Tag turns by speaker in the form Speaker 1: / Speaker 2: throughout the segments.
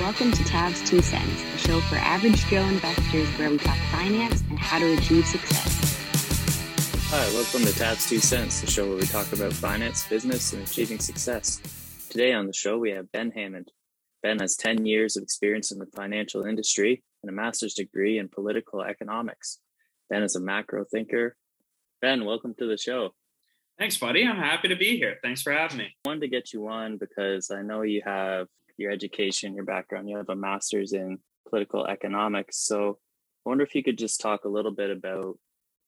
Speaker 1: Welcome to Tav's Two Cents, a show for average Joe investors where we talk finance and how to achieve success.
Speaker 2: Hi, welcome to Tav's Two Cents, the show where we talk about finance, business, and achieving success. Today on the show, we have Ben Hammond. Ben has 10 years of experience in the financial industry and a master's degree in political economics. Ben is a macro thinker. Ben, welcome to the show.
Speaker 3: Thanks, buddy. I'm happy to be here. Thanks for having me.
Speaker 2: I wanted to get you on because I know you have your education, your background, you have a master's in political economics. So I wonder if you could just talk a little bit about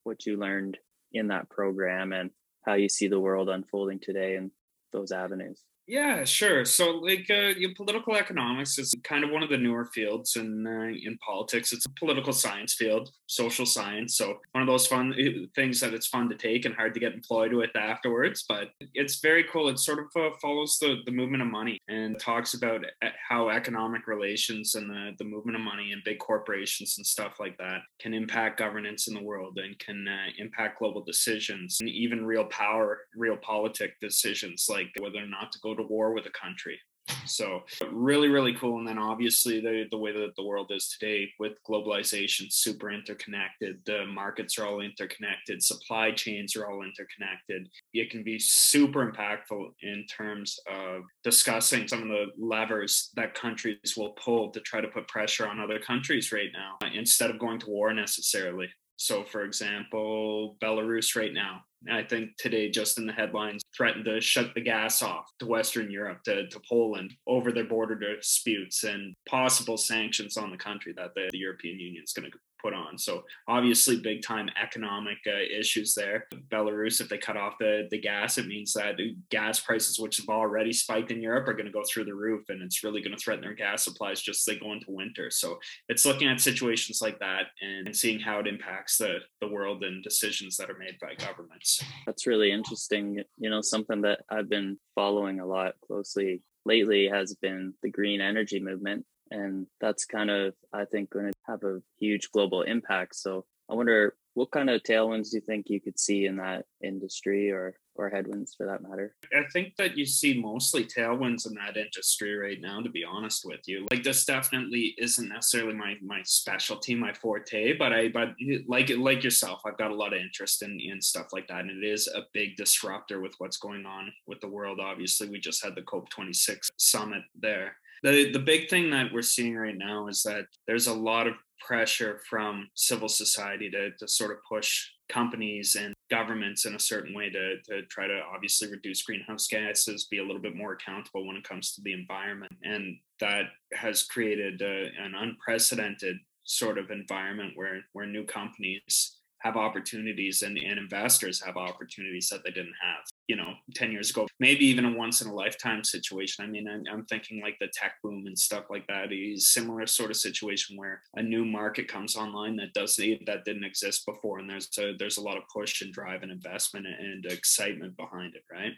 Speaker 2: what you learned in that program and how you see the world unfolding today in those avenues.
Speaker 3: Yeah, sure. So, like, uh, political economics is kind of one of the newer fields in uh, in politics. It's a political science field, social science. So, one of those fun things that it's fun to take and hard to get employed with afterwards. But it's very cool. It sort of uh, follows the the movement of money and talks about how economic relations and the the movement of money and big corporations and stuff like that can impact governance in the world and can uh, impact global decisions and even real power, realpolitik decisions like whether or not to go to war with a country. So really, really cool. And then obviously the, the way that the world is today with globalization, super interconnected. The markets are all interconnected. Supply chains are all interconnected. It can be super impactful in terms of discussing some of the levers that countries will pull to try to put pressure on other countries right now uh, instead of going to war necessarily. So, for example, Belarus right now, I think today, just in the headlines, threatened to shut the gas off to Western Europe, to, to Poland, over their border disputes and possible sanctions on the country that the, the European Union is going to put on. So obviously, big time economic uh, issues there. Belarus, if they cut off the, the gas, it means that gas prices, which have already spiked in Europe, are going to go through the roof, and it's really going to threaten their gas supplies just as they go into winter. So it's looking at situations like that and, seeing how it impacts the the world and decisions that are made by governments.
Speaker 2: That's really interesting. You know, something that I've been following a lot closely lately has been the green energy movement and that's kind of i think going to have a huge global impact. So i wonder what kind of tailwinds do you think you could see in that industry or or headwinds for that matter?
Speaker 3: I think that you see mostly tailwinds in that industry right now to be honest with you. Like this definitely isn't necessarily my my specialty my forte but i but like like yourself i've got a lot of interest in in stuff like that. And it is a big disruptor with what's going on with the world. Obviously we just had the cop 26 summit there the the big thing that we're seeing right now is that there's a lot of pressure from civil society to, to sort of push companies and governments in a certain way to, to try to obviously reduce greenhouse gases, be a little bit more accountable when it comes to the environment. And that has created a, an unprecedented sort of environment where, where new companies have opportunities and, and investors have opportunities that they didn't have you know 10 years ago maybe even a once in a lifetime situation i mean I'm, I'm, thinking like the tech boom and stuff like that is similar sort of situation where a new market comes online that doesn't that didn't exist before and there's a there's a lot of push and drive and investment and excitement behind it right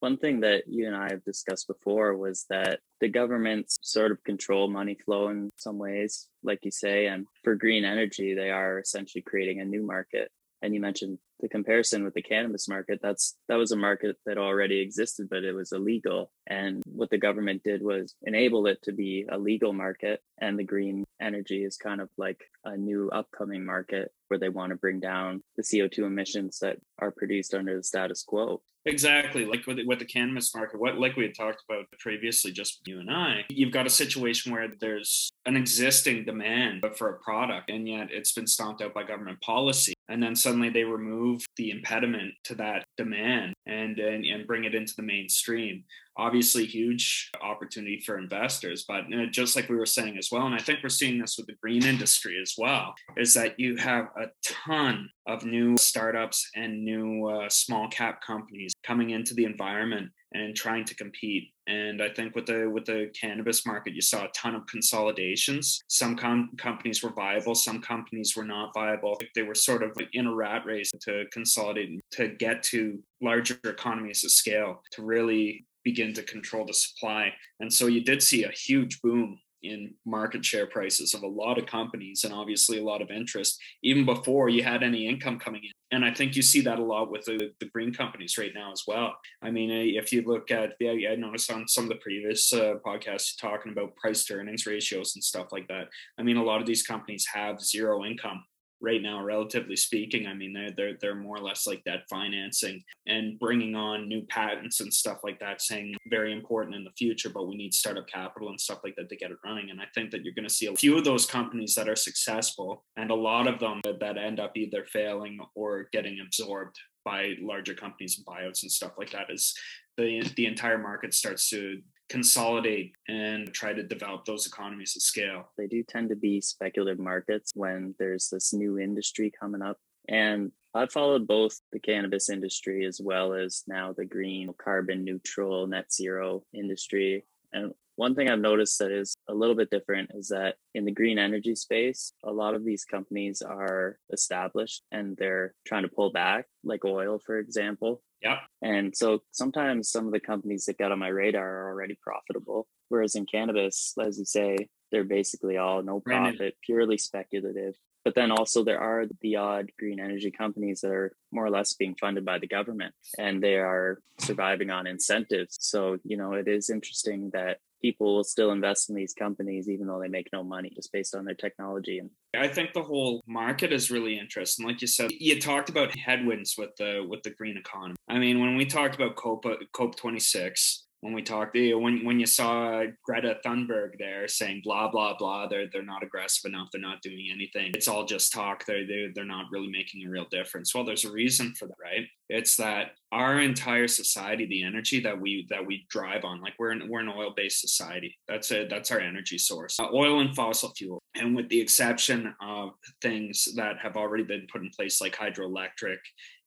Speaker 2: one thing that you and I have discussed before was that the governments sort of control money flow in some ways, like you say. And for green energy, they are essentially creating a new market. And you mentioned the comparison with the cannabis market that's that was a market that already existed but it was illegal. And what the government did was enable it to be a legal market and the green energy is kind of like a new upcoming market where they want to bring down the CO2 emissions that are produced under the status quo.
Speaker 3: Exactly, like with with the cannabis market, what like we had talked about previously, just you and I, you've got a situation where there's an existing demand for a product, and yet it's been stomped out by government policy, and then suddenly they remove the impediment to that demand and and, and bring it into the mainstream. Obviously huge opportunity for investors but just like we were saying as well and i think we're seeing this with the green industry as well is that you have a ton of new startups and new uh, small cap companies coming into the environment and trying to compete. And i think with the with the cannabis market you saw a ton of consolidations. Some com- companies were viable some companies were not viable. They were sort of in a rat race to consolidate to get to larger economies of scale to really begin to control the supply. And so you did see a huge boom in market share prices of a lot of companies and obviously a lot of interest even before you had any income coming in. And I think you see that a lot with the, the green companies right now as well. I mean, uh, if you look at, yeah, I noticed on some of the previous uh, podcasts talking about price to earnings ratios and stuff like that. I mean, a lot of these companies have zero income right now, relatively speaking. I mean, they're, they're, they're more or less like that financing and bringing on new patents and stuff like that, saying very important in the future, but we need startup capital and stuff like that to get it running. And I think that you're going to see a few of those companies that are successful and a lot of them that, end up either failing or getting absorbed by larger companies and buyouts and stuff like that as the the entire market starts to consolidate and try to develop those economies of scale.
Speaker 2: They do tend to be speculative markets when there's this new industry coming up. And I've followed both the cannabis industry as well as now the green, carbon neutral, net zero industry. And one thing I've noticed that is a little bit different is that in the green energy space, a lot of these companies are established and they're trying to pull back, like oil, for example.
Speaker 3: Yeah.
Speaker 2: And so sometimes some of the companies that got on my radar are already profitable. Whereas in cannabis, as you say, they're basically all no profit, purely speculative. But then also there are the odd green energy companies that are more or less being funded by the government and they are surviving on incentives. So, you know, it is interesting that people will still invest in these companies even though they make no money just based on their technology and
Speaker 3: I think the whole market is really interesting. Like you said, you talked about headwinds with the with the green economy. I mean, when we talked about COP COP 26, when we talked when when you saw Greta Thunberg there saying blah blah blah they're they're not aggressive enough they're not doing anything. It's all just talk. They're they're, they're not really making a real difference. Well there's a reason for that right? It's that our entire society the energy that we that we drive on like we're an, we're an oil based society. That's it. That's our energy source. Uh, oil and fossil fuel. And with the exception of things that have already been put in place like hydroelectric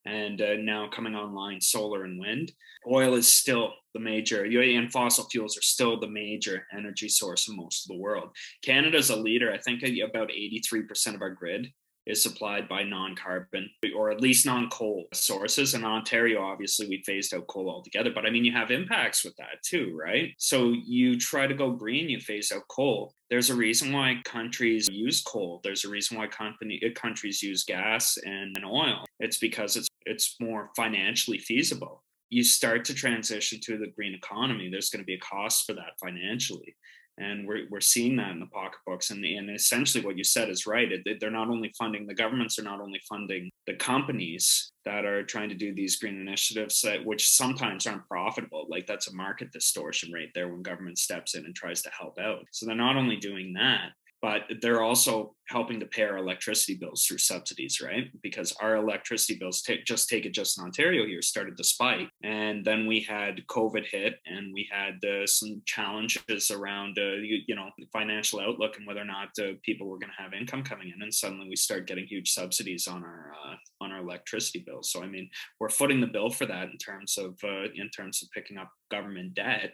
Speaker 3: and uh, now coming online solar and wind. Oil is still the major and fossil fuels are still the major energy source in most of the world. Canada's a leader i think about 83% of our grid is supplied by non-carbon or at least non-coal sources. In Ontario, obviously, we phased out coal altogether, but I mean, you have impacts with that too, right? So you try to go green, you phase out coal. There's a reason why countries use coal. There's a reason why company, uh, countries use gas and, and oil. It's because it's it's more financially feasible you start to transition to the green economy, there's going to be a cost for that financially and we're, we're seeing that in the pocketbooks. And, and essentially what you said is right. It, they're not only funding the governments are not only funding the companies that are trying to do these green initiatives that, which sometimes aren't profitable. Like that's a market distortion right there when government steps in and tries to help out. So they're not only doing that but they're also helping to pay our electricity bills through subsidies, right? Because our electricity bills, take, just take it just in Ontario here, started to spike. And then we had COVID hit and we had uh, some challenges around, uh, you, you, know, financial outlook and whether or not uh, people were going to have income coming in. And suddenly we start getting huge subsidies on our, uh, on our electricity bills. So, I mean, we're footing the bill for that in terms of, uh, in terms of picking up government debt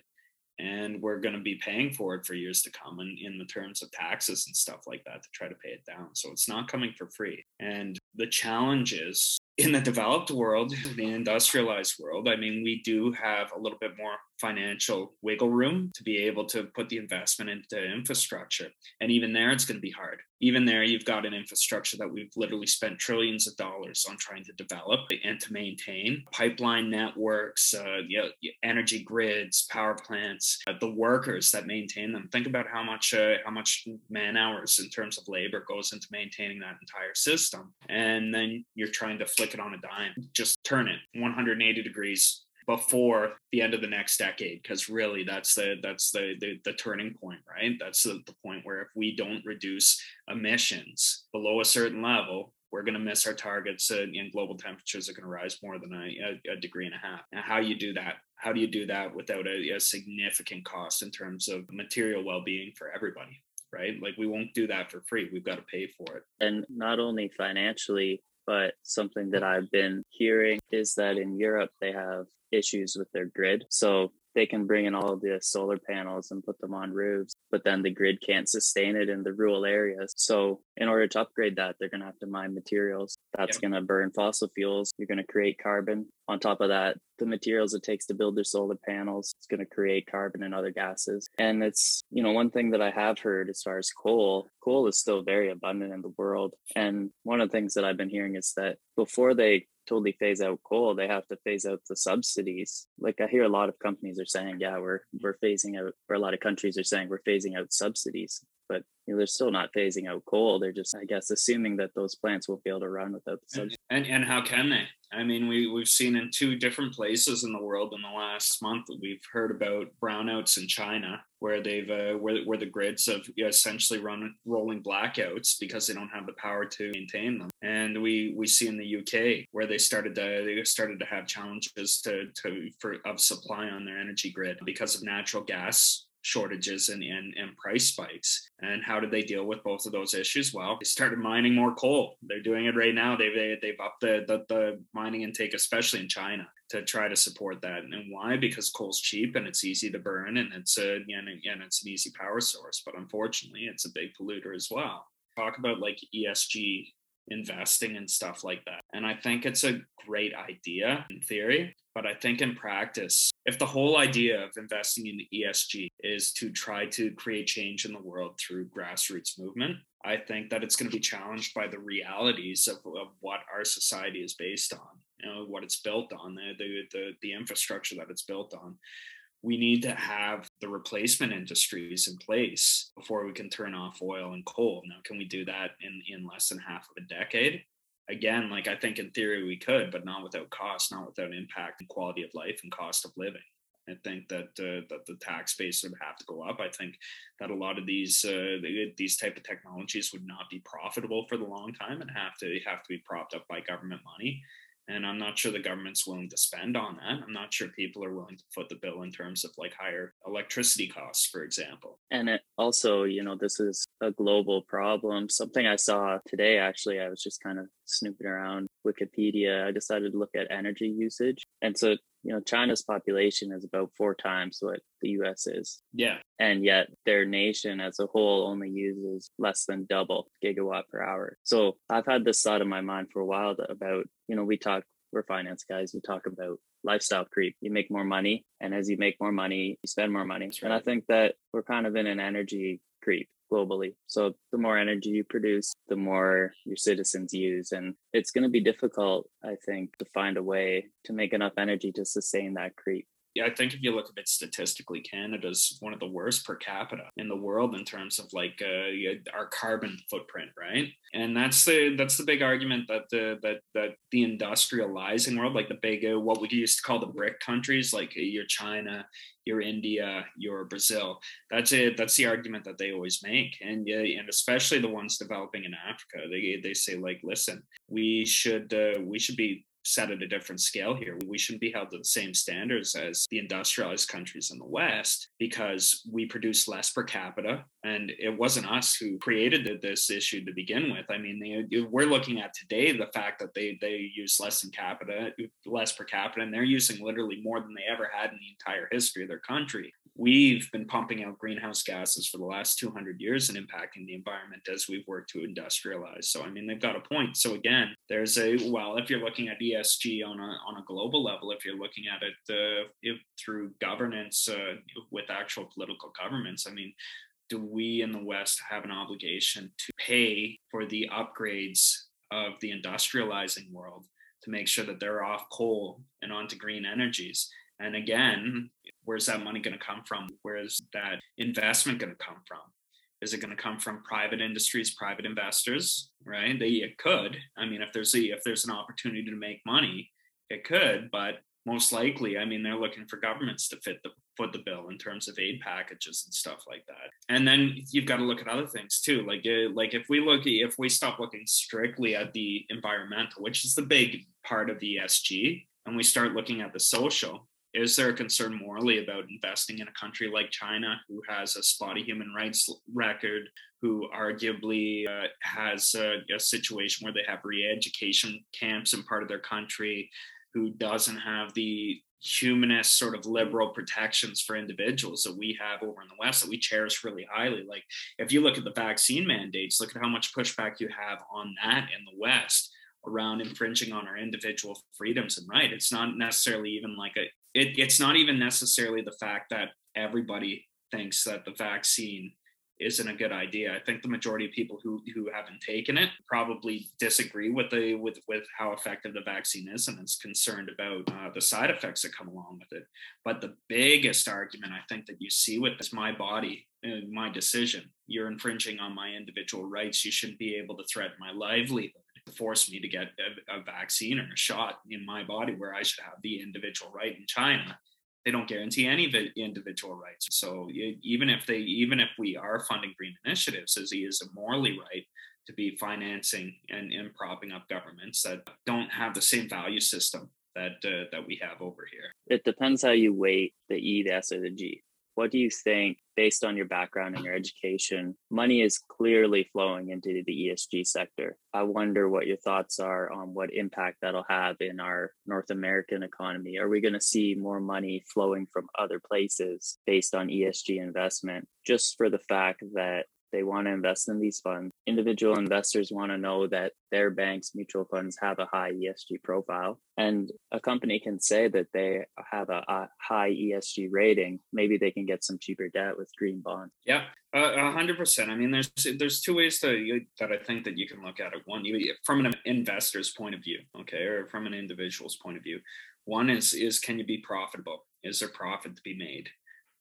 Speaker 3: and we're going to be paying for it for years to come in, in the terms of taxes and stuff like that to try to pay it down. So it's not coming for free. And the challenge is in the developed world, the industrialized world, I mean, we do have a little bit more financial wiggle room to be able to put the investment into infrastructure. And even there, it's going to be hard. Even there, you've got an infrastructure that we've literally spent trillions of dollars on trying to develop and to maintain pipeline networks, uh, you know, energy grids, power plants, uh, the workers that maintain them. Think about how much uh, how much man hours in terms of labor goes into maintaining that entire system. And then you're trying to flick it on a dime, just turn it 180 degrees before the end of the next decade because really that's the that's the, the, the turning point right? That's the, the point where if we don't reduce emissions below a certain level we're going to miss our targets uh, and global temperatures are going to rise more than a, a, degree and a half. Now how do you do that how do you do that without a, a significant cost in terms of material well-being for everybody right? Like we won't do that for free. We've got to pay for it.
Speaker 2: And not only financially but something that I've been hearing is that in Europe they have issues with their grid. So they can bring in all of the solar panels and put them on roofs, but then the grid can't sustain it in the rural areas. So, in order to upgrade that, they're going to have to mine materials. That's going to burn fossil fuels. You're going to create carbon. On top of that, the materials it takes to build their solar panels, it's going to create carbon and other gases. And it's, you know, one thing that I have heard as far as coal, coal is still very abundant in the world. And one of the things that I've been hearing is that before they totally phase out coal, they have to phase out the subsidies. Like I hear a lot of companies are saying, yeah, we're we're phasing out, or a lot of countries are saying we're phasing out subsidies but you know, they're still not phasing out coal. They're just, I guess, assuming that those plants will be able to run without the
Speaker 3: subsidy. And, and how can they? I mean, we we've seen in two different places in the world in the last month. We've heard about brownouts in China, where they've uh, where where the grids have essentially run rolling blackouts because they don't have the power to maintain them. And we we see in the UK where they started to they started to have challenges to to for of supply on their energy grid because of natural gas shortages and, and, and price spikes. And how did they deal with both of those issues? Well, they started mining more coal. They're doing it right now. They've, they, they've upped the, the, the mining intake, especially in China to try to support that. And why? Because coal's cheap and it's easy to burn and it's a and, and it's an easy power source. But unfortunately, it's a big polluter as well. Talk about like ESG investing and stuff like that. And I think it's a great idea in theory, but I think in practice, if the whole idea of investing in ESG is to try to create change in the world through grassroots movement, I think that it's going to be challenged by the realities of, of what our society is based on, you know, what it's built on, the, the, the, the infrastructure that it's built on we need to have the replacement industries in place before we can turn off oil and coal. Now, can we do that in, in less than half of a decade? Again, like I think in theory we could, but not without cost, not without impact and quality of life and cost of living. I think that uh, that the tax base would have to go up. I think that a lot of these uh, these type of technologies would not be profitable for the long time and have to have to be propped up by government money. And I'm not sure the government's willing to spend on that. I'm not sure people are willing to foot the bill in terms of like higher electricity costs, for example.
Speaker 2: And it also, you know, this is a global problem. Something I saw today, actually, I was just kind of snooping around Wikipedia. I decided to look at energy usage. And so you know china's population is about four times what the us is.
Speaker 3: Yeah.
Speaker 2: And yet their nation as a whole only uses less than double gigawatt per hour. So i've had this thought in my mind for a while about you know we talk we're finance guys we talk about lifestyle creep. You make more money and as you make more money you spend more money. Right. and i think that we're kind of in an energy creep globally. So the more energy you produce, the more your citizens use. And it's going to be difficult, I think, to find a way to make enough energy to sustain that creep
Speaker 3: yeah, I think if you look at it statistically, Canada's one of the worst per capita in the world in terms of like uh, our carbon footprint, right? And that's the that's the big argument that the that that the industrializing world, like the big uh, what we used to call the BRIC countries, like uh, your China, your India, your Brazil. That's it. That's the argument that they always make, and uh, and especially the ones developing in Africa. They they say like, listen, we should uh, we should be set at a different scale here. We shouldn't be held to the same standards as the industrialized countries in the West because we produce less per capita. And it wasn't us who created this issue to begin with. I mean, they, we're looking at today the fact that they, they use less than capita, less per capita, and they're using literally more than they ever had in the entire history of their country we've been pumping out greenhouse gases for the last 200 years and impacting the environment as we've worked to industrialize. So, I mean, they've got a point. So, again, there's a, well, if you're looking at ESG on a, on a global level, if you're looking at it uh, if, through governance uh, with actual political governments, I mean, do we in the West have an obligation to pay for the upgrades of the industrializing world to make sure that they're off coal and onto green energies? And again, where's that money going to come from? Where's that investment going to come from? Is it going to come from private industries, private investors? Right? They it could. I mean, if there's a if there's an opportunity to make money, it could. But most likely, I mean, they're looking for governments to fit the foot the bill in terms of aid packages and stuff like that. And then you've got to look at other things too. Like uh, like if we look if we stop looking strictly at the environmental, which is the big part of the ESG, and we start looking at the social, is there a concern morally about investing in a country like China, who has a spotty human rights record, who arguably uh, has a, a, situation where they have re education camps in part of their country, who doesn't have the humanist sort of liberal protections for individuals that we have over in the west that we cherish really highly? Like if you look at the vaccine mandates look at how much pushback you have on that in the west around infringing on our individual freedoms and right. It's not necessarily even like a it, it's not even necessarily the fact that everybody thinks that the vaccine isn't a good idea. I think the majority of people who who haven't taken it probably disagree with the with with how effective the vaccine is, and is concerned about uh, the side effects that come along with it. But the biggest argument I think that you see with this, my body, uh, my decision. You're infringing on my individual rights. You shouldn't be able to threaten my livelihood force me to get a, a, vaccine or a shot in my body where I should have the individual right in China they don't guarantee any of individual rights. So even if they, even if we are funding green initiatives, as he is a morally right to be financing and, and propping up governments that don't have the same value system that uh, that we have over here.
Speaker 2: It depends how you weight the E, the S, or the G what do you think, based on your background and your education, money is clearly flowing into the ESG sector? I wonder what your thoughts are on what impact that'll have in our North American economy. Are we going to see more money flowing from other places based on ESG investment, just for the fact that they want to invest in these funds. Individual investors want to know that their banks, mutual funds have a high ESG profile. And a company can say that they have a, a high ESG rating. Maybe they can get some cheaper debt with green bonds.
Speaker 3: Yeah, a hundred percent. I mean, there's there's two ways to, that I think that you can look at it. One, you, from an investor's point of view, okay, or from an individual's point of view. One is is can you be profitable? Is there profit to be made?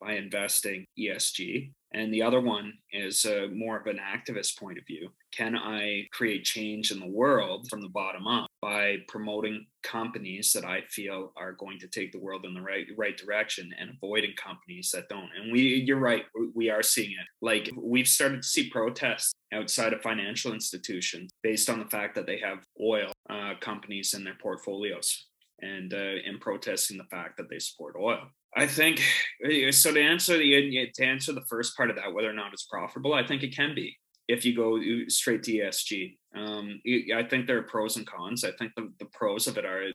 Speaker 3: by investing ESG. And the other one is uh, more of an activist point of view. Can I create change in the world from the bottom up by promoting companies that I feel are going to take the world in the right right direction and avoiding companies that don't? And we, you're right, we are seeing it. Like we've started to see protests outside of financial institutions based on the fact that they have oil uh, companies in their portfolios and uh, protesting the fact that they support oil. I think eh, so. To answer the to answer the first part of that, whether or not it's profitable, I think it can be if you go straight to ESG. Um, I think there are pros and cons. I think the, the pros of it are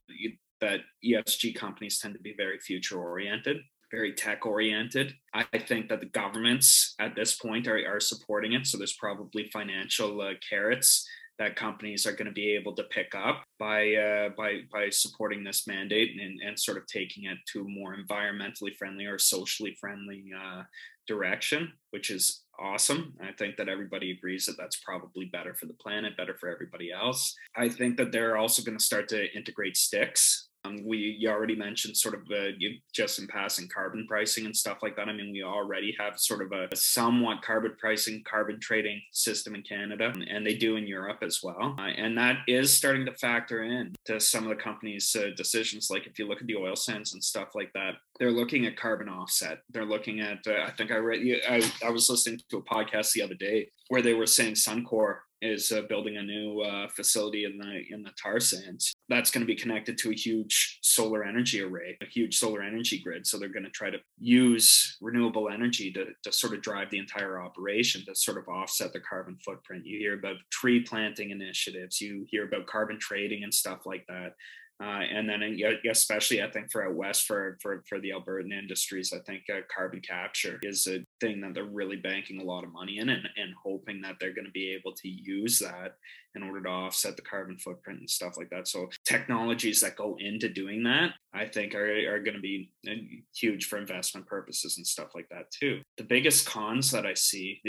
Speaker 3: that ESG companies tend to be very future oriented, very tech oriented. I think that the governments at this point are, are supporting it. So there's probably financial uh, carrots that companies are going to be able to pick up by uh, by by supporting this mandate and, and sort of taking it to a more environmentally friendly or socially friendly uh, direction, which is awesome. I think that everybody agrees that that's probably better for the planet, better for everybody else. I think that they're also going to start to integrate sticks um, we you already mentioned sort of uh, just in passing carbon pricing and stuff like that. I mean, we already have sort of a, somewhat carbon pricing, carbon trading system in Canada, and they do in Europe as well. Uh, and that is starting to factor in to some of the companies' uh, decisions. Like if you look at the oil sands and stuff like that, they're looking at carbon offset. They're looking at. Uh, I think I read. I, I was listening to a podcast the other day where they were saying Suncor is uh, building a new uh, facility in the in the tar sands. That's going to be connected to a huge solar energy array a huge solar energy grid. So they're going to try to use renewable energy to, to sort of drive the entire operation to sort of offset the carbon footprint. You hear about tree planting initiatives. You hear about carbon trading and stuff like that uh, and then uh, especially I think for out west for for for the Albertan industries, I think uh, carbon capture is a thing that they're really banking a lot of money in and, and hoping that they're going to be able to use that in order to offset the carbon footprint and stuff like that. So technologies that go into doing that, I think are, are going to be uh, huge for investment purposes and stuff like that too. The biggest cons that I see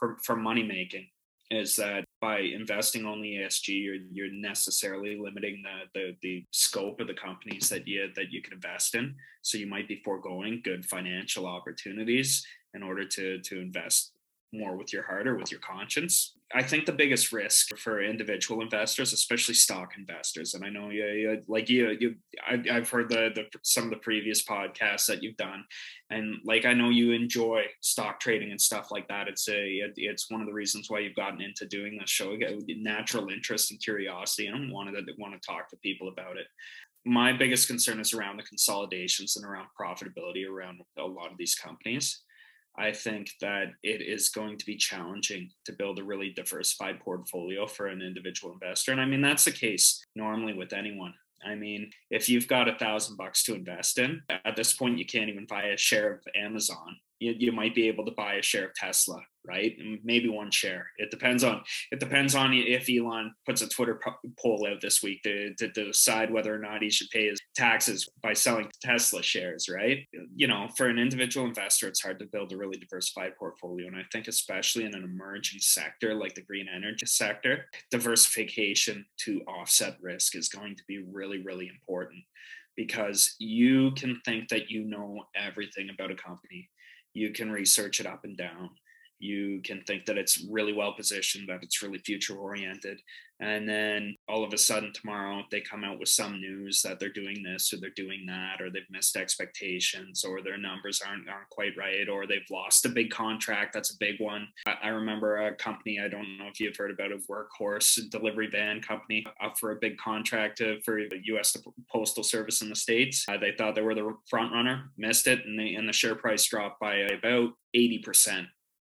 Speaker 3: for, for money making is that by investing only ESG, you're you're necessarily limiting the, the the scope of the companies that you that you can invest in. So you might be foregoing good financial opportunities in order to to invest more with your heart or with your conscience. I think the biggest risk for individual investors, especially stock investors, and I know you, you like you, you I, have heard the, the some of the previous podcasts that you've done, and like I know you enjoy stock trading and stuff like that. It's a it, it's one of the reasons why you've gotten into doing this show. Natural interest and curiosity, and wanted to want to talk to people about it my biggest concern is around the consolidations and around profitability around a lot of these companies. I think that it is going to be challenging to build a really diversified portfolio for an individual investor. And I mean, that's the case normally with anyone. I mean, if you've got a thousand bucks to invest in, at this point, you can't even buy a share of Amazon. You, you might be able to buy a share of Tesla, right? Maybe one share. It depends on it depends on if Elon puts a Twitter poll out this week to, to, decide whether or not he should pay his taxes by selling Tesla shares, right? You know, for an individual investor, it's hard to build a really diversified portfolio, and I think especially in an emerging sector like the green energy sector, diversification to offset risk is going to be really really important because you can think that you know everything about a company you can research it up and down you can think that it's really well positioned that it's really future oriented. And then all of a sudden tomorrow they come out with some news that they're doing this or they're doing that or they've missed expectations or their numbers aren't, aren't quite right or they've lost a big contract that's a big one. I, I remember a company i don't know if you've heard about a workhorse delivery van company up for a big contract to, for the us postal service in the states. Uh, they thought they were the front runner missed it and, they, and the share price dropped by about 80%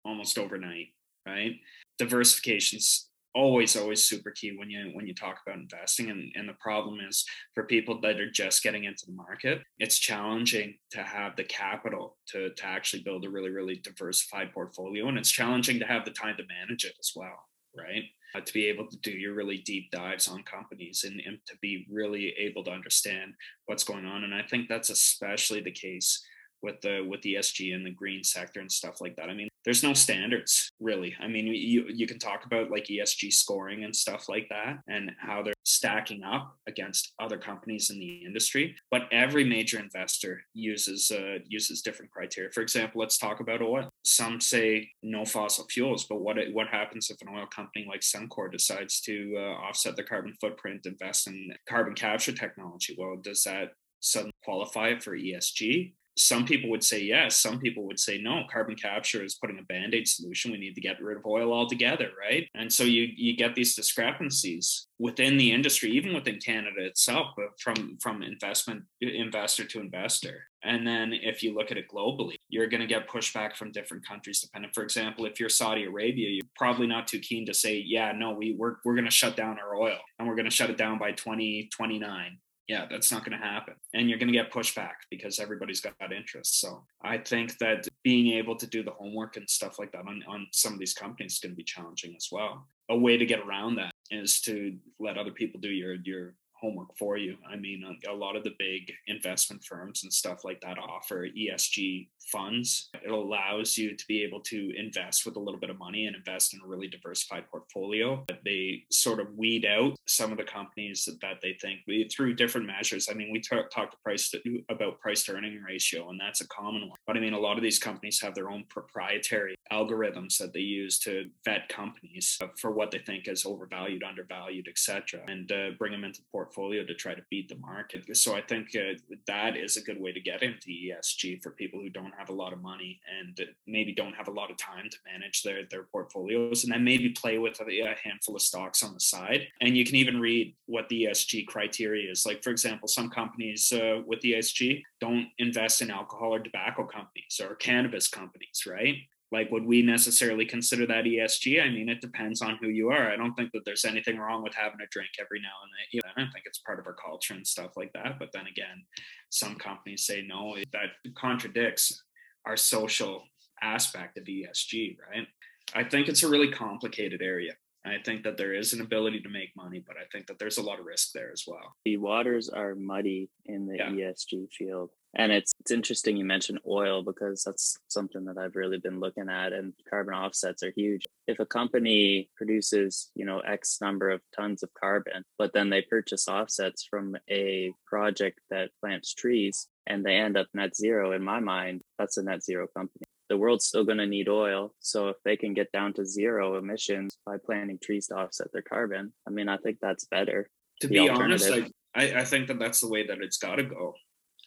Speaker 3: almost overnight right? Diversification's always always super key when you when you talk about investing. And, and the problem is for people that are just getting into the market it's challenging to have the capital to to actually build a really really diversified portfolio. And it's challenging to have the time to manage it as well right? Uh, to be able to do your really deep dives on companies and, and to be really able to understand what's going on. And i think that's especially the case with the with the ESG and the green sector and stuff like that. I mean, there's no standards really. I mean, you you can talk about like ESG scoring and stuff like that and how they're stacking up against other companies in the industry, but every major investor uses uh, uses different criteria. For example, let's talk about oil. Some say no fossil fuels, but what what happens if an oil company like Suncor decides to uh, offset their carbon footprint, invest in carbon capture technology? Well, does that suddenly qualify for ESG? Some people would say yes some people would say no. Carbon capture is putting a band-aid solution. We need to get rid of oil altogether right? And so you you get these discrepancies within the industry even within canada itself from from investment investor to investor. And then if you look at it globally you're going to get pushback from different countries depending for example if you're saudi arabia you're probably not too keen to say yeah no we, we're, we're going to shut down our oil and we're going to shut it down by 2029 yeah, that's not going to happen. And you're going to get pushback because everybody's got interest. So I think that being able to do the homework and stuff like that on, on some of these companies is going to be challenging as well. A way to get around that is to let other people do your your homework for you. I mean, a, lot of the big investment firms and stuff like that offer ESG funds. It allows you to be able to invest with a little bit of money and invest in a really diversified portfolio. But they sort of weed out some of the companies that, they think we, through different measures. I mean, we talk, talk price to, about price to earning ratio, and that's a common one. But I mean, a lot of these companies have their own proprietary algorithms that they use to vet companies for what they think is overvalued, undervalued, etc., and uh, bring them into the portfolio portfolio to try to beat the market. So I think uh, that is a good way to get into ESG for people who don't have a lot of money and maybe don't have a lot of time to manage their their portfolios, and then maybe play with a, handful of stocks on the side. And you can even read what the ESG criteria is. Like for example, some companies uh, with ESG don't invest in alcohol or tobacco companies or cannabis companies, right? Like would we necessarily consider that esg i mean it depends on who you are. I don't think that there's anything wrong with having a drink every now and then. You know, i think it's part of our culture and stuff like that but then again some companies say no. That contradicts our social aspect of esg right? I think it's a really complicated area I think that there is an ability to make money, but I think that there's a lot of risk there as well.
Speaker 2: The waters are muddy in the yeah. ESG field. And it's it's interesting you mentioned oil because that's something that I've really been looking at and carbon offsets are huge. If a company produces, you know, X number of tons of carbon, but then they purchase offsets from a project that plants trees and they end up net zero, in my mind, that's a net zero company. The world's still going to need oil. So if they can get down to zero emissions by planting trees to offset their carbon, I mean, I think that's better.
Speaker 3: To be honest, I, I think that that's the way that it's got to go.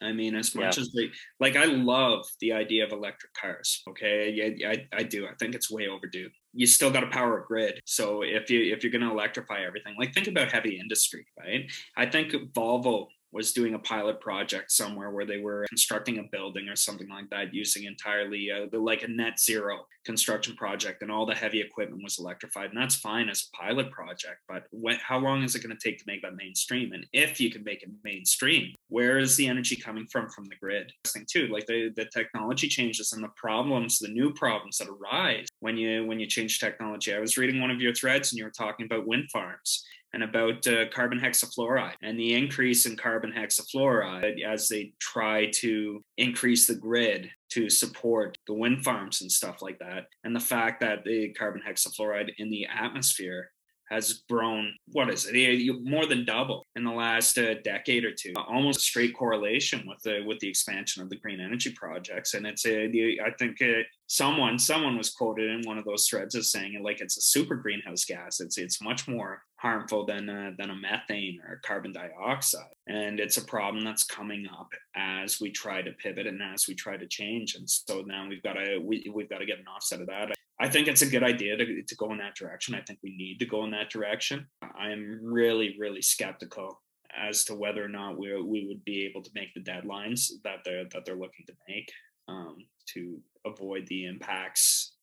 Speaker 3: I mean, as much yeah. as they like, I love the idea of electric cars. Okay, yeah, I, I do. I think it's way overdue. You still got to power a grid. So if you if you're going to electrify everything, like think about heavy industry, right? I think Volvo was doing a pilot project somewhere where they were constructing a building or something like that using entirely uh, like a net zero construction project and all the heavy equipment was electrified and that's fine as a pilot project but when, how long is it going to take to make that mainstream? And if you can make it mainstream where is the energy coming from from the grid? Thing too like the, the technology changes and the problems the new problems that arise when you when you change technology. I was reading one of your threads and you were talking about wind farms and about uh, carbon hexafluoride and the increase in carbon hexafluoride as they try to increase the grid to support the wind farms and stuff like that. And the fact that the carbon hexafluoride in the atmosphere has grown what is it? More than double in the last uh, decade or two. Almost a straight correlation with the with the expansion of the green energy projects. And it's a i think uh, someone someone was quoted in one of those threads as saying like it's a super greenhouse gas. It's it's much more harmful than a, than a methane or a carbon dioxide. And it's a problem that's coming up as we try to pivot and as we try to change. And so now we've got to we, we've got to get an offset of that I think it's a good idea to, to go in that direction. I think we need to go in that direction. I am really, really skeptical as to whether or not we, we would be able to make the deadlines that they're that they're looking to make um, to avoid the impacts,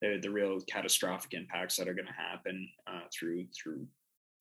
Speaker 3: the, the real catastrophic impacts that are going to happen uh, through through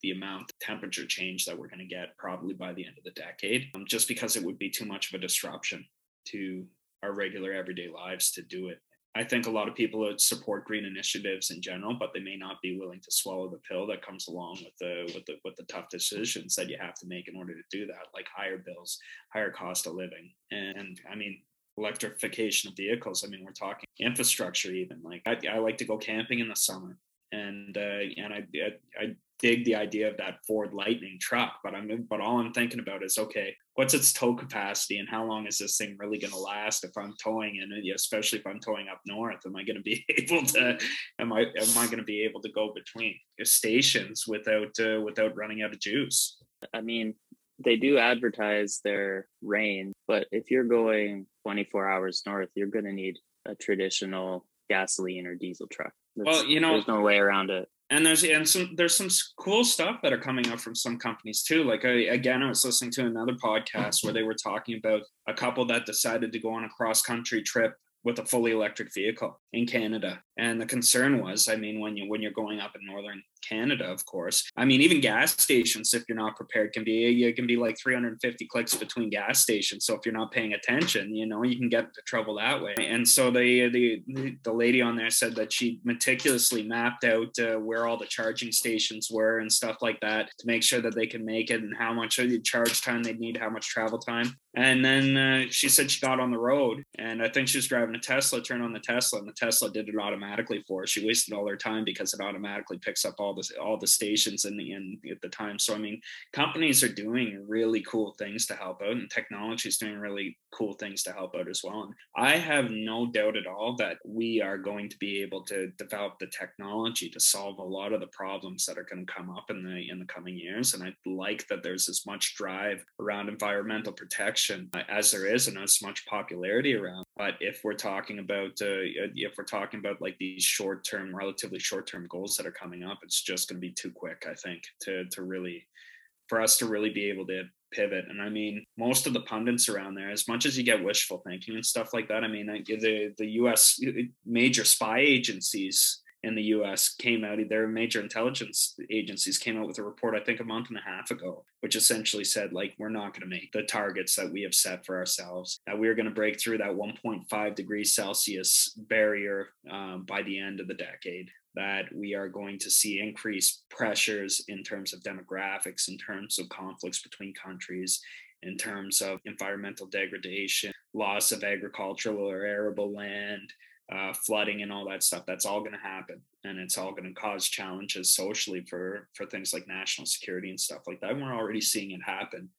Speaker 3: the amount of temperature change that we're going to get probably by the end of the decade, um, just because it would be too much of a disruption to our regular everyday lives to do it I think a lot of people support green initiatives in general, but they may not be willing to swallow the pill that comes along with the with the with the tough decisions that you have to make in order to do that, like higher bills, higher cost of living, and, and I mean electrification of vehicles. I mean, we're talking infrastructure even. Like I, I like to go camping in the summer, and uh, and I, I, I dig the idea of that Ford Lightning truck, but I'm but all I'm thinking about is okay, what's its tow capacity and how long is this thing really going to last if I'm towing and especially if I'm towing up north, am I going to be able to am I am I going to be able to go between stations without uh, without running out of juice?
Speaker 2: I mean, they do advertise their range, but if you're going 24 hours north, you're going to need a traditional gasoline or diesel truck. That's,
Speaker 3: well, you know,
Speaker 2: there's no way around it
Speaker 3: and there's and some there's some cool stuff that are coming up from some companies too. Like I, again i was listening to another podcast where they were talking about a couple that decided to go on a cross country trip with a fully electric vehicle in canada. And the concern was i mean when you when you're going up in northern Canada, of course. I mean, even gas stations, if you're not prepared, can be it can be like 350 clicks between gas stations. So if you're not paying attention, you know, you can get into trouble that way. And so the the the lady on there said that she meticulously mapped out uh, where all the charging stations were and stuff like that to make sure that they can make it and how much charge time they'd need, how much travel time. And then uh, she said she got on the road, and I think she was driving a Tesla. Turned on the Tesla, and the Tesla did it automatically for her. She wasted all her time because it automatically picks up all all the stations in the in at the time. So I mean, companies are doing really cool things to help out, and technology is doing really cool things to help out as well. And I have no doubt at all that we are going to be able to develop the technology to solve a lot of the problems that are going to come up in the in the coming years. And I like that there's as much drive around environmental protection uh, as there is, and as much popularity around. But if we're talking about uh, if we're talking about like these short term, relatively short term goals that are coming up, it's just going to be too quick, I think, to to really for us to really be able to pivot. And I mean, most of the pundits around there, as much as you get wishful thinking and stuff like that, I mean, the the U.S. major spy agencies in the US came out, their major intelligence agencies came out with a report, I think a month and a half ago, which essentially said, like, we're not going to make the targets that we have set for ourselves, that we're going to break through that 1.5 degrees Celsius barrier um, by the end of the decade that we are going to see increased pressures in terms of demographics, in terms of conflicts between countries, in terms of environmental degradation, loss of agricultural or arable land, uh, flooding and all that stuff. That's all going to happen, and it's all going to cause challenges socially for for things like national security and stuff like that. And we're already seeing it happen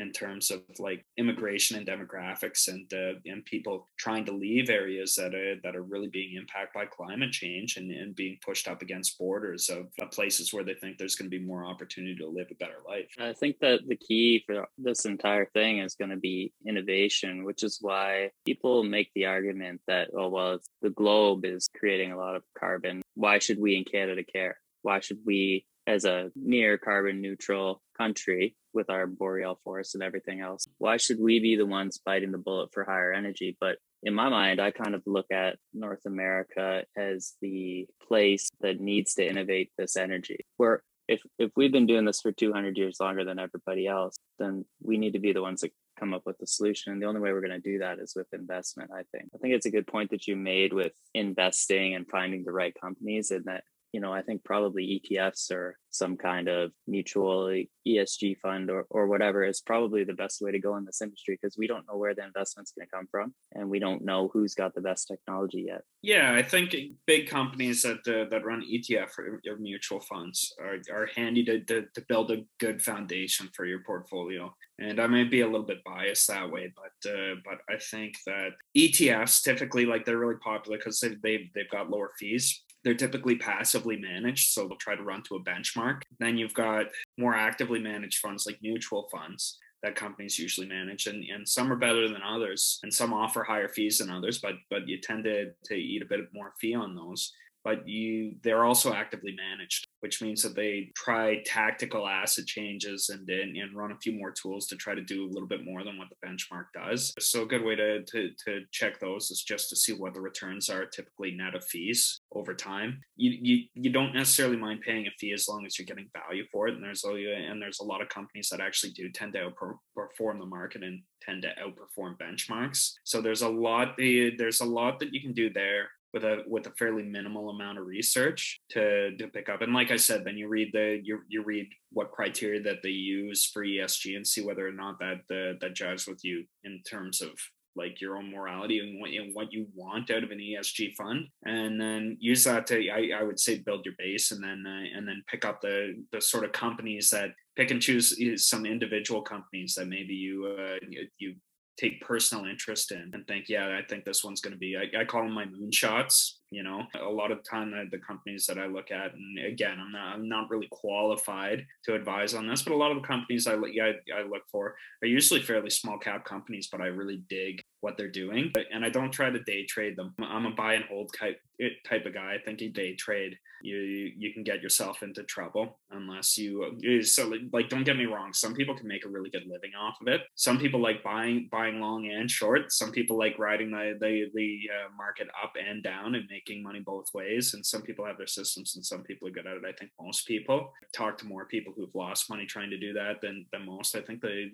Speaker 3: in terms of like immigration and demographics and uh, and people trying to leave areas that are that are really being impacted by climate change and, and being pushed up against borders of, of places where they think there's going to be more opportunity to live a better life.
Speaker 2: I think that the key for this entire thing is going to be innovation, which is why people make the argument that oh well, the globe is creating a lot of carbon. Why should we in Canada care? Why should we as a near carbon neutral country with our boreal forests and everything else, why should we be the ones biting the bullet for higher energy? But in my mind, I kind of look at North America as the place that needs to innovate this energy. Where if if we've been doing this for 200 years longer than everybody else, then we need to be the ones that come up with the solution. And the only way we're going to do that is with investment. I think. I think it's a good point that you made with investing and finding the right companies, and that you know, I think probably ETFs or some kind of mutual ESG fund or, or whatever is probably the best way to go in this industry because we don't know where the investment's going to come from and we don't know who's got the best technology yet.
Speaker 3: Yeah, I think big companies that uh, that run ETF or, or, mutual funds are, are handy to, to, to build a good foundation for your portfolio. And I might be a little bit biased that way, but uh, but I think that ETFs typically like they're really popular because they, they've they've got lower fees they're typically passively managed, so they'll try to run to a benchmark. Then you've got more actively managed funds like mutual funds that companies usually manage and, and some are better than others and some offer higher fees than others but but you tend to, to eat a bit more fee on those but you they're also actively managed which means that they try tactical asset changes and, and, and run a few more tools to try to do a little bit more than what the benchmark does. So a good way to, to, to check those is just to see what the returns are typically net of fees over time. You, you, you don't necessarily mind paying a fee as long as you're getting value for it. And there's and there's a lot of companies that actually do tend to outperform the market and tend to outperform benchmarks. So there's a lot, eh, there's a lot that you can do there with a with a fairly minimal amount of research to to pick up. And like i said then you read the you, you read what criteria that they use for esg and see whether or not that the, that jives with you in terms of like your own morality and what, and what you want out of an esg fund. And then use that to i, I would say build your base and then uh, and then pick up the the sort of companies that pick and choose some individual companies that maybe you uh, you take personal interest in and think, yeah, I think this one's going to be, I, I, call them my moonshots. You know, a lot of time the, the companies that I look at, and again, I'm not, I'm not really qualified to advise on this, but a lot of the companies I, I, I look for are usually fairly small cap companies, but I really dig what they're doing. And I don't try to day trade them. I'm a buy and hold type type of guy. I think you day trade, you you can get yourself into trouble unless you. So like, don't get me wrong. Some people can make a really good living off of it. Some people like buying buying long and short. Some people like riding the the the uh, market up and down and making money both ways. And some people have their systems, and some people are good at it. I think most people talk to more people who've lost money trying to do that than than most. I think that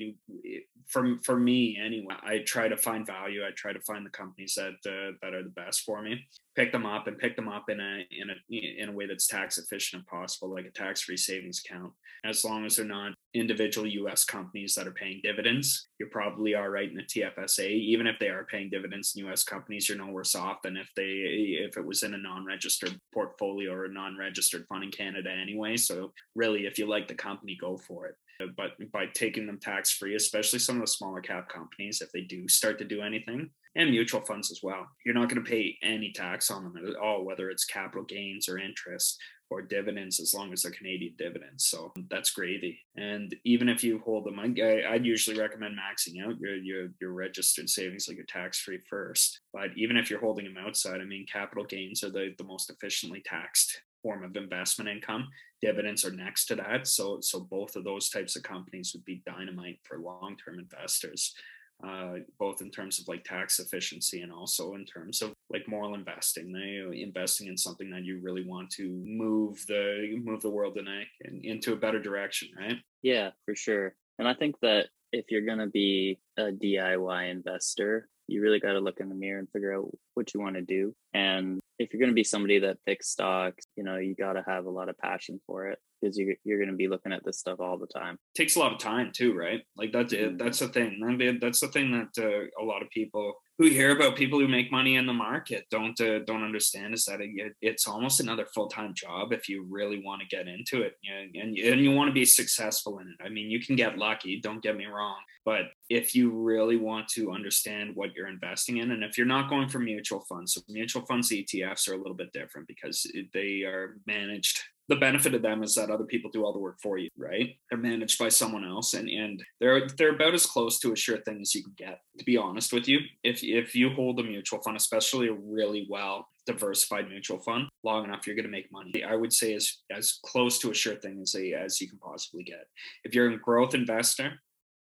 Speaker 3: for for me anyway, I try to find value. I try to find the companies that uh, that are the best for me. Pick them up and pick them up in a in a in a way that's tax efficient if possible, like a tax free savings account. As long as they're not individual U.S. companies that are paying dividends, You probably are right in the TFSA. Even if they are paying dividends in U.S. companies, you're no worse off than if they if it was in a non-registered portfolio or a non-registered fund in Canada anyway. So really, if you like the company, go for it but by taking them tax free, especially some of the smaller cap companies, if they do start to do anything, and mutual funds as well, you're not going to pay any tax on them at all, whether it's capital gains or interest or dividends, as long as they're Canadian dividends. So that's gravy. And even if you hold them, I, I'd usually recommend maxing out your, your, your registered savings, like your tax free first. But even if you're holding them outside, I mean, capital gains are the, the most efficiently taxed form of investment income. Dividends are next to that. So, so both of those types of companies would be dynamite for long-term investors, uh, both in terms of like tax efficiency and also in terms of like moral investing. They investing in something that you really want to move the move the world in a in, into a better direction, right?
Speaker 2: Yeah, for sure. And I think that if you're going to be a DIY investor, you really got to look in the mirror and figure out what you want to do. And if you're going to be somebody that picks stocks, you know, you got to have a lot of passion for it because you, you're going to be looking at this stuff all the time.
Speaker 3: It takes a lot of time too, right? Like that's it. Mm-hmm. That's the thing. That's the thing that uh, a lot of people who hear about people who make money in the market don't uh, don't understand is that it, it's almost another full time job if you really want to get into it and and, and you want to be successful in it. I mean, you can get lucky. Don't get me wrong, but if you really want to understand what you're investing in, and if you're not going for mutual funds, so mutual funds ETFs are a little bit different because they are managed the benefit of them is that other people do all the work for you, right? They're managed by someone else, and and they're they're about as close to a sure thing as you can get. To be honest with you, if if you hold a mutual fund, especially a really well diversified mutual fund long enough you're going to make money i would say as as close to a sure thing as a, as you can possibly get if you're a growth investor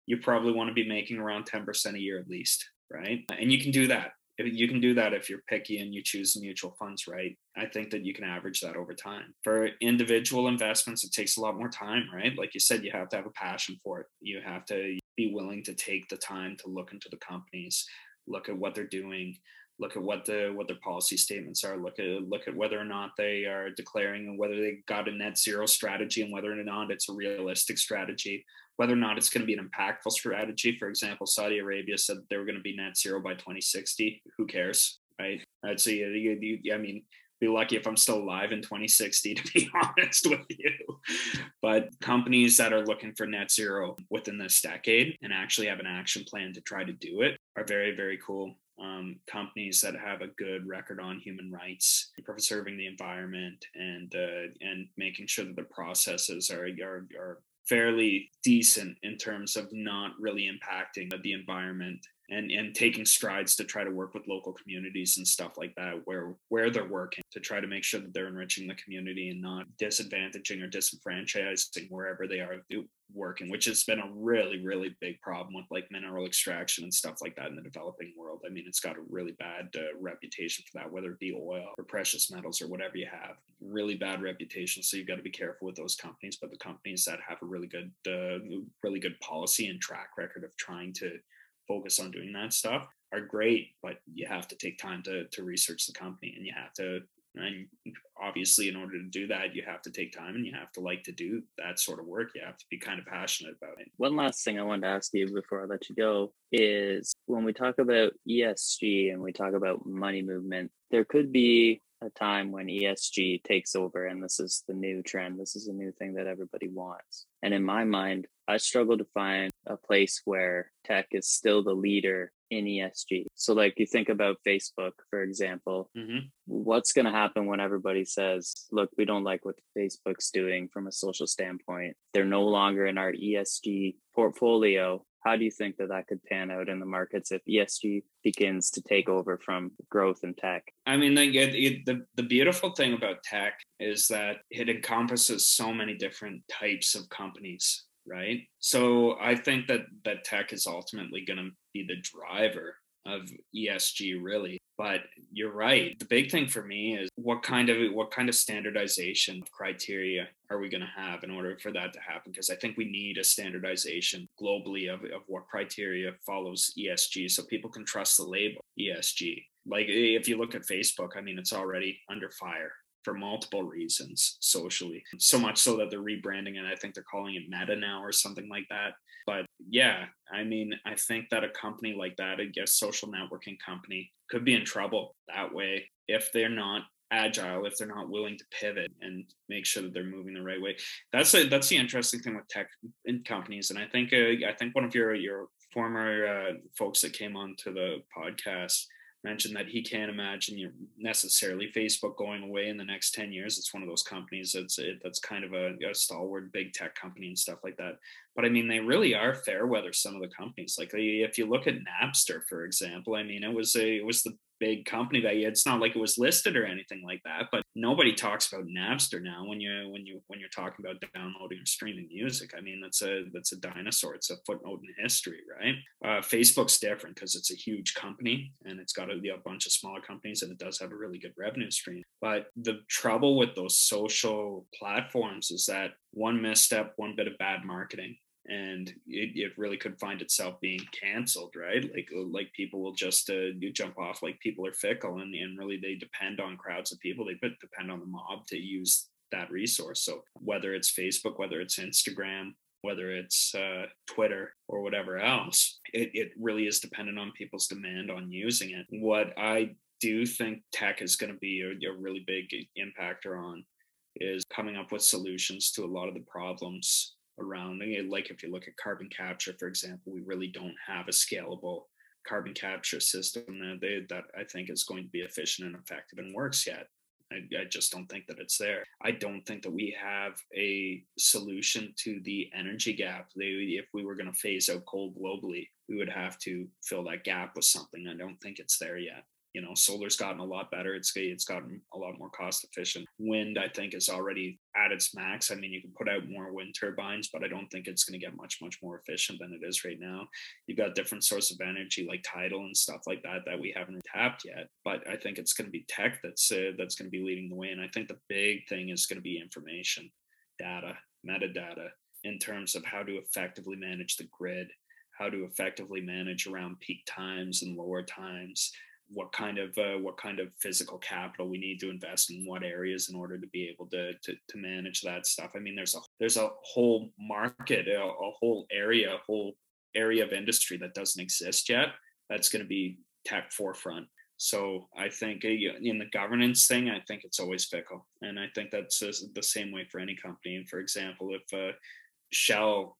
Speaker 3: you probably want to be making around 10% a year at least right and you can do that you can do that if you're picky and you choose mutual funds right? I think that you can average that over time. For individual investments it takes a lot more time right? Like you said you have to have a passion for it. You have to be willing to take the time to look into the companies look at what they're doing look at what the what their policy statements are look at look at whether or not they are declaring and whether they got a net zero strategy and whether or not it's a realistic strategy whether or not it's going to be an impactful strategy. For example, Saudi Arabia said they were going to be net zero by 2060. Who cares, right? I'd say, you, you, I mean, be lucky if I'm still alive in 2060, to be honest with you. But companies that are looking for net zero within this decade and actually have an action plan to try to do it are very, very cool. Um, companies that have a good record on human rights, preserving the environment, and uh, and making sure that the processes are, are are fairly decent in terms of not really impacting the environment and and taking strides to try to work with local communities and stuff like that where where they're working to try to make sure that they're enriching the community and not disadvantaging or disenfranchising wherever they are working which has been a really really big problem with like mineral extraction and stuff like that in the developing world. I mean it's got a really bad uh, reputation for that whether it be oil or precious metals or whatever you have. Really bad reputation so you've got to be careful with those companies but the companies that have a really good uh, really good policy and track record of trying to focus on doing that stuff are great, but you have to take time to to research the company and you have to and obviously in order to do that you have to take time and you have to like to do that sort of work. You have to be kind of passionate about it.
Speaker 2: One last thing i wanted to ask you before i let you go is when we talk about esg and we talk about money movement there could be a time when ESG takes over and this is the new trend. This is a new thing that everybody wants. And in my mind, I struggle to find a place where tech is still the leader in ESG. So, like you think about Facebook, for example, mm-hmm. what's going to happen when everybody says, look, we don't like what Facebook's doing from a social standpoint? They're no longer in our ESG portfolio. How do you think that that could pan out in the markets if ESG begins to take over from growth and tech?
Speaker 3: I mean, the, it, the, the beautiful thing about tech is that it encompasses so many different types of companies right so i think that that tech is ultimately going to be the driver of esg really. But you're right. The big thing for me is what kind of what kind of standardization criteria are we going to have in order for that to happen? Because i think we need a standardization globally of, of what criteria follows esg so people can trust the label esg like if you look at facebook i mean it's already under fire for multiple reasons socially. So much so that they're rebranding and i think they're calling it meta now or something like that. But yeah i mean i think that a company like that i guess social networking company could be in trouble that way if they're not agile if they're not willing to pivot and make sure that they're moving the right way. That's a, that's the interesting thing with tech in companies. And i think uh, i think one of your your former uh, folks that came on to the podcast mentioned that he can't imagine you necessarily Facebook going away in the next 10 years. It's one of those companies that's it, that's kind of a, a, stalwart big tech company and stuff like that. But I mean, they really are fair weather. Some of the companies, like if you look at Napster, for example, I mean, it was a it was the big company that it's not like it was listed or anything like that but nobody talks about napster now when you when you when you're talking about downloading or streaming music. I mean that's a that's a dinosaur. It's a footnote in history right? Uh, facebook's different because it's a huge company and it's got a, a bunch of smaller companies and it does have a really good revenue stream. But the trouble with those social platforms is that one misstep one bit of bad marketing and it, it really could find itself being canceled right? Like uh, like people will just uh, jump off like people are fickle and, and really they depend on crowds of people. They depend on the mob to use that resource. So whether it's facebook whether it's instagram whether it's uh, twitter or whatever else it, it really is dependent on people's demand on using it. What i do think tech is going to be a, a really big impactor on is coming up with solutions to a lot of the problems around. Eh, like if you look at carbon capture, for example, we really don't have a scalable carbon capture system that they, that I think is going to be efficient and effective and works yet. I, I, just don't think that it's there. I don't think that we have a solution to the energy gap. They, if we were going to phase out coal globally, we would have to fill that gap with something. I don't think it's there yet you know solar's gotten a lot better. It's it's gotten a lot more cost efficient. Wind i think is already at its max. I mean you can put out more wind turbines but i don't think it's going to get much much more efficient than it is right now. You've got different sources of energy like tidal and stuff like that that we haven't tapped yet but i think it's going to be tech that's uh, that's going to be leading the way and i think the big thing is going to be information data metadata in terms of how to effectively manage the grid how to effectively manage around peak times and lower times what kind of uh, what kind of physical capital we need to invest in what areas in order to be able to to, to manage that stuff. I mean, there's a there's a whole market, a, a whole area, a whole area of industry that doesn't exist yet. That's going to be tech forefront. So I think uh, in the governance thing, I think it's always fickle, and I think that's the same way for any company. And for example, if uh, Shell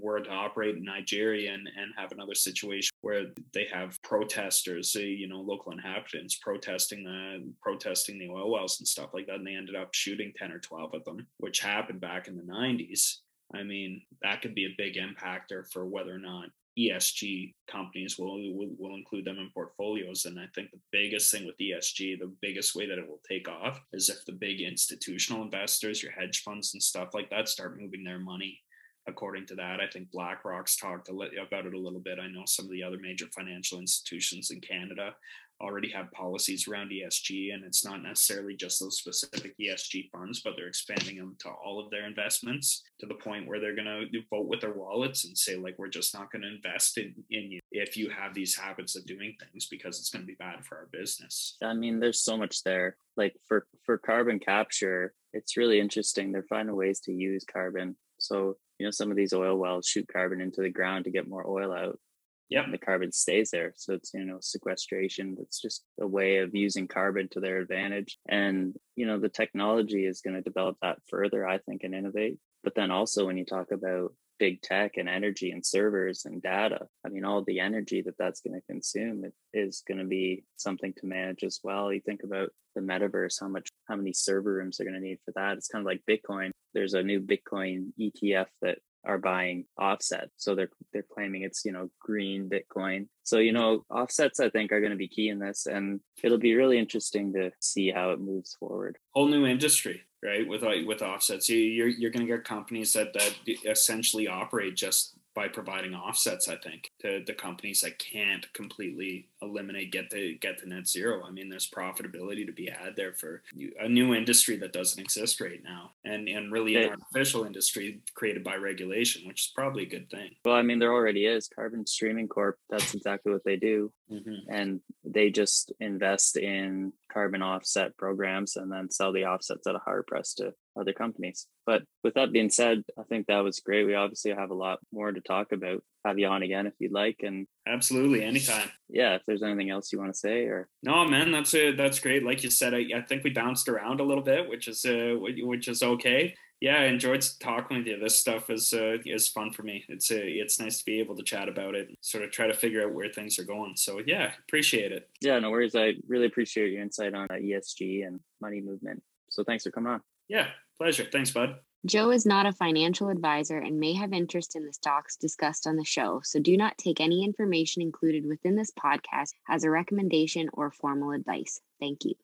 Speaker 3: were to operate in Nigeria and, and have another situation where they have protesters, you know, local inhabitants protesting the protesting the oil wells and stuff like that, and they ended up shooting ten or twelve of them, which happened back in the '90s. I mean, that could be a big impactor for whether or not ESG companies will, will, will include them in portfolios. And I think the biggest thing with ESG, the biggest way that it will take off is if the big institutional investors, your hedge funds and stuff like that, start moving their money according to that. I think BlackRock's talked about it a little bit. I know some of the other major financial institutions in Canada already have policies around ESG, and it's not necessarily just those specific ESG funds, but they're expanding them to all of their investments to the point where they're going to vote with their wallets and say, like, we're just not going to invest in, in you if you have these habits of doing things because it's going to be bad for our business.
Speaker 2: I mean, there's so much there. Like for for carbon capture, it's really interesting. They're finding ways to use carbon. So you know some of these oil wells shoot carbon into the ground to get more oil out.
Speaker 3: Yeah
Speaker 2: the carbon stays there. So it's you know sequestration. That's just a way of using carbon to their advantage. And you know the technology is going to develop that further i think and innovate. But then also when you talk about big tech and energy and servers and data. I mean all the energy that that's going to consume it is going to be something to manage as well. You think about the metaverse how much how many server rooms they're going to need for that. It's kind of like bitcoin. There's a new bitcoin etf that are buying offset. So they're they're claiming it's you know green bitcoin. So you know offsets i think are going to be key in this and it'll be really interesting to see how it moves forward.
Speaker 3: Whole new industry right? With with offsets. You, you're, you're going to get companies that that essentially operate just by providing offsets i think to the companies that can't completely eliminate get the get the net zero. I mean there's profitability to be had there for a new industry that doesn't exist right now and and really an artificial industry created by regulation which is probably a good thing.
Speaker 2: Well i mean there already is. Carbon streaming corp that's exactly what they do mm-hmm. and they just invest in carbon offset programs and then sell the offsets at a higher price to other companies. But with that being said, I think that was great. We obviously have a lot more to talk about. Have you on again if you'd like. And
Speaker 3: absolutely, anytime.
Speaker 2: Yeah, if there's anything else you want to say, or
Speaker 3: no, man, that's it. That's great. Like you said, I, I think we bounced around a little bit, which is uh, which is okay. Yeah, I enjoyed talking with you. This stuff is uh, is fun for me. It's uh, it's nice to be able to chat about it, sort of try to figure out where things are going. So yeah, appreciate it.
Speaker 2: Yeah, no worries. I really appreciate your insight on uh, ESG and money movement. So thanks for coming on.
Speaker 3: Yeah, pleasure. Thanks, bud.
Speaker 1: Joe is not a financial advisor and may have interest in the stocks discussed on the show, so do not take any information included within this podcast as a recommendation or formal advice. Thank you.